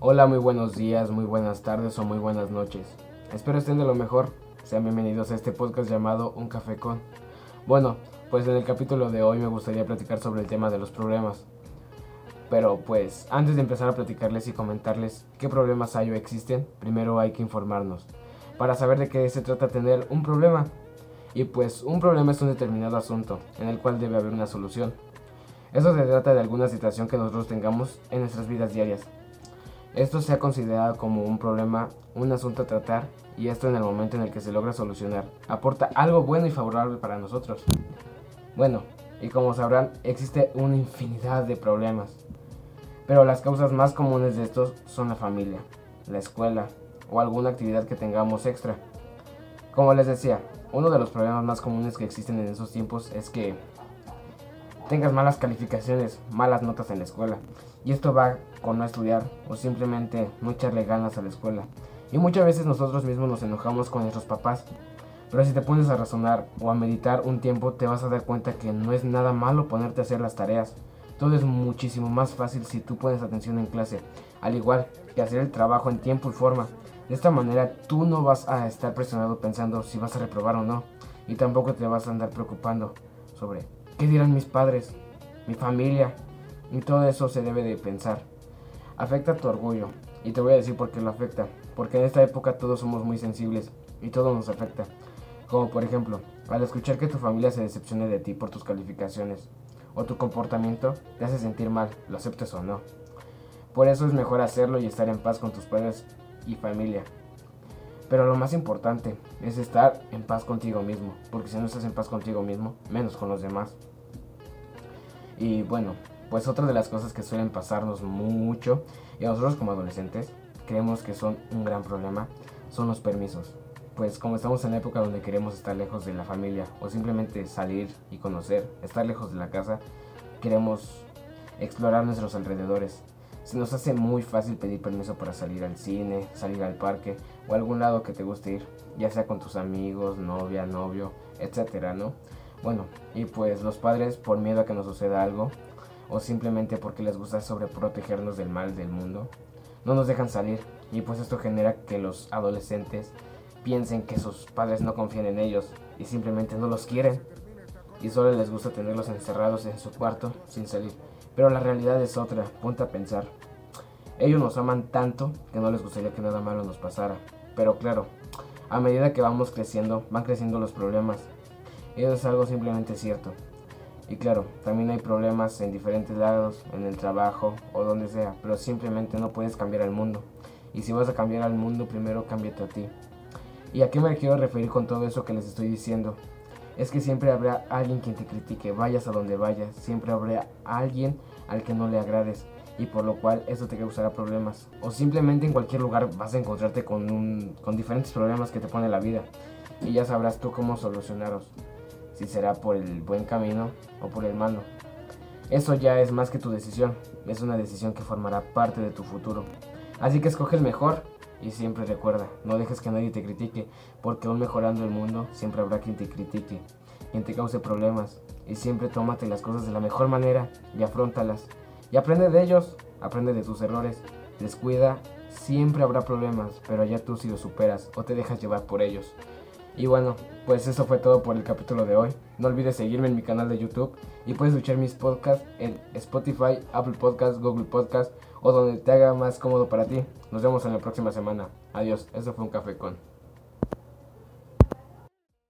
Hola, muy buenos días, muy buenas tardes o muy buenas noches. Espero estén de lo mejor. Sean bienvenidos a este podcast llamado Un Café con. Bueno, pues en el capítulo de hoy me gustaría platicar sobre el tema de los problemas. Pero pues antes de empezar a platicarles y comentarles qué problemas hay o existen, primero hay que informarnos para saber de qué se trata tener un problema. Y pues un problema es un determinado asunto en el cual debe haber una solución. Eso se trata de alguna situación que nosotros tengamos en nuestras vidas diarias. Esto se ha considerado como un problema, un asunto a tratar y esto en el momento en el que se logra solucionar aporta algo bueno y favorable para nosotros. Bueno, y como sabrán, existe una infinidad de problemas. Pero las causas más comunes de estos son la familia, la escuela o alguna actividad que tengamos extra. Como les decía, uno de los problemas más comunes que existen en esos tiempos es que tengas malas calificaciones, malas notas en la escuela. Y esto va con no estudiar o simplemente no echarle ganas a la escuela. Y muchas veces nosotros mismos nos enojamos con nuestros papás. Pero si te pones a razonar o a meditar un tiempo te vas a dar cuenta que no es nada malo ponerte a hacer las tareas. Todo es muchísimo más fácil si tú pones atención en clase, al igual que hacer el trabajo en tiempo y forma. De esta manera tú no vas a estar presionado pensando si vas a reprobar o no, y tampoco te vas a andar preocupando sobre qué dirán mis padres, mi familia, y todo eso se debe de pensar. Afecta tu orgullo, y te voy a decir por qué lo afecta, porque en esta época todos somos muy sensibles y todo nos afecta. Como por ejemplo, al escuchar que tu familia se decepcione de ti por tus calificaciones, o tu comportamiento te hace sentir mal, lo aceptes o no. Por eso es mejor hacerlo y estar en paz con tus padres y familia. Pero lo más importante es estar en paz contigo mismo, porque si no estás en paz contigo mismo, menos con los demás. Y bueno, pues otra de las cosas que suelen pasarnos mucho, y nosotros como adolescentes creemos que son un gran problema, son los permisos. Pues como estamos en la época donde queremos estar lejos de la familia o simplemente salir y conocer, estar lejos de la casa, queremos explorar nuestros alrededores. Se nos hace muy fácil pedir permiso para salir al cine, salir al parque o a algún lado que te guste ir, ya sea con tus amigos, novia, novio, etcétera, ¿no? Bueno, y pues los padres, por miedo a que nos suceda algo, o simplemente porque les gusta sobreprotegernos del mal del mundo, no nos dejan salir. Y pues esto genera que los adolescentes piensen que sus padres no confían en ellos y simplemente no los quieren y solo les gusta tenerlos encerrados en su cuarto sin salir. Pero la realidad es otra, ponte a pensar. Ellos nos aman tanto que no les gustaría que nada malo nos pasara. Pero claro, a medida que vamos creciendo, van creciendo los problemas. Eso es algo simplemente cierto. Y claro, también hay problemas en diferentes lados, en el trabajo o donde sea, pero simplemente no puedes cambiar al mundo. Y si vas a cambiar al mundo, primero cámbiate a ti. ¿Y a qué me quiero referir con todo eso que les estoy diciendo? Es que siempre habrá alguien quien te critique, vayas a donde vayas, siempre habrá alguien al que no le agrades y por lo cual eso te causará problemas. O simplemente en cualquier lugar vas a encontrarte con, un, con diferentes problemas que te pone la vida y ya sabrás tú cómo solucionarlos, si será por el buen camino o por el malo. Eso ya es más que tu decisión, es una decisión que formará parte de tu futuro. Así que escoge el mejor y siempre recuerda, no dejes que nadie te critique, porque aún mejorando el mundo, siempre habrá quien te critique, quien te cause problemas. Y siempre tómate las cosas de la mejor manera y afrontalas. Y aprende de ellos, aprende de tus errores. Descuida, siempre habrá problemas, pero ya tú si los superas o te dejas llevar por ellos. Y bueno, pues eso fue todo por el capítulo de hoy. No olvides seguirme en mi canal de YouTube y puedes escuchar mis podcasts en Spotify, Apple Podcasts, Google Podcasts o donde te haga más cómodo para ti. Nos vemos en la próxima semana. Adiós, eso fue un café con.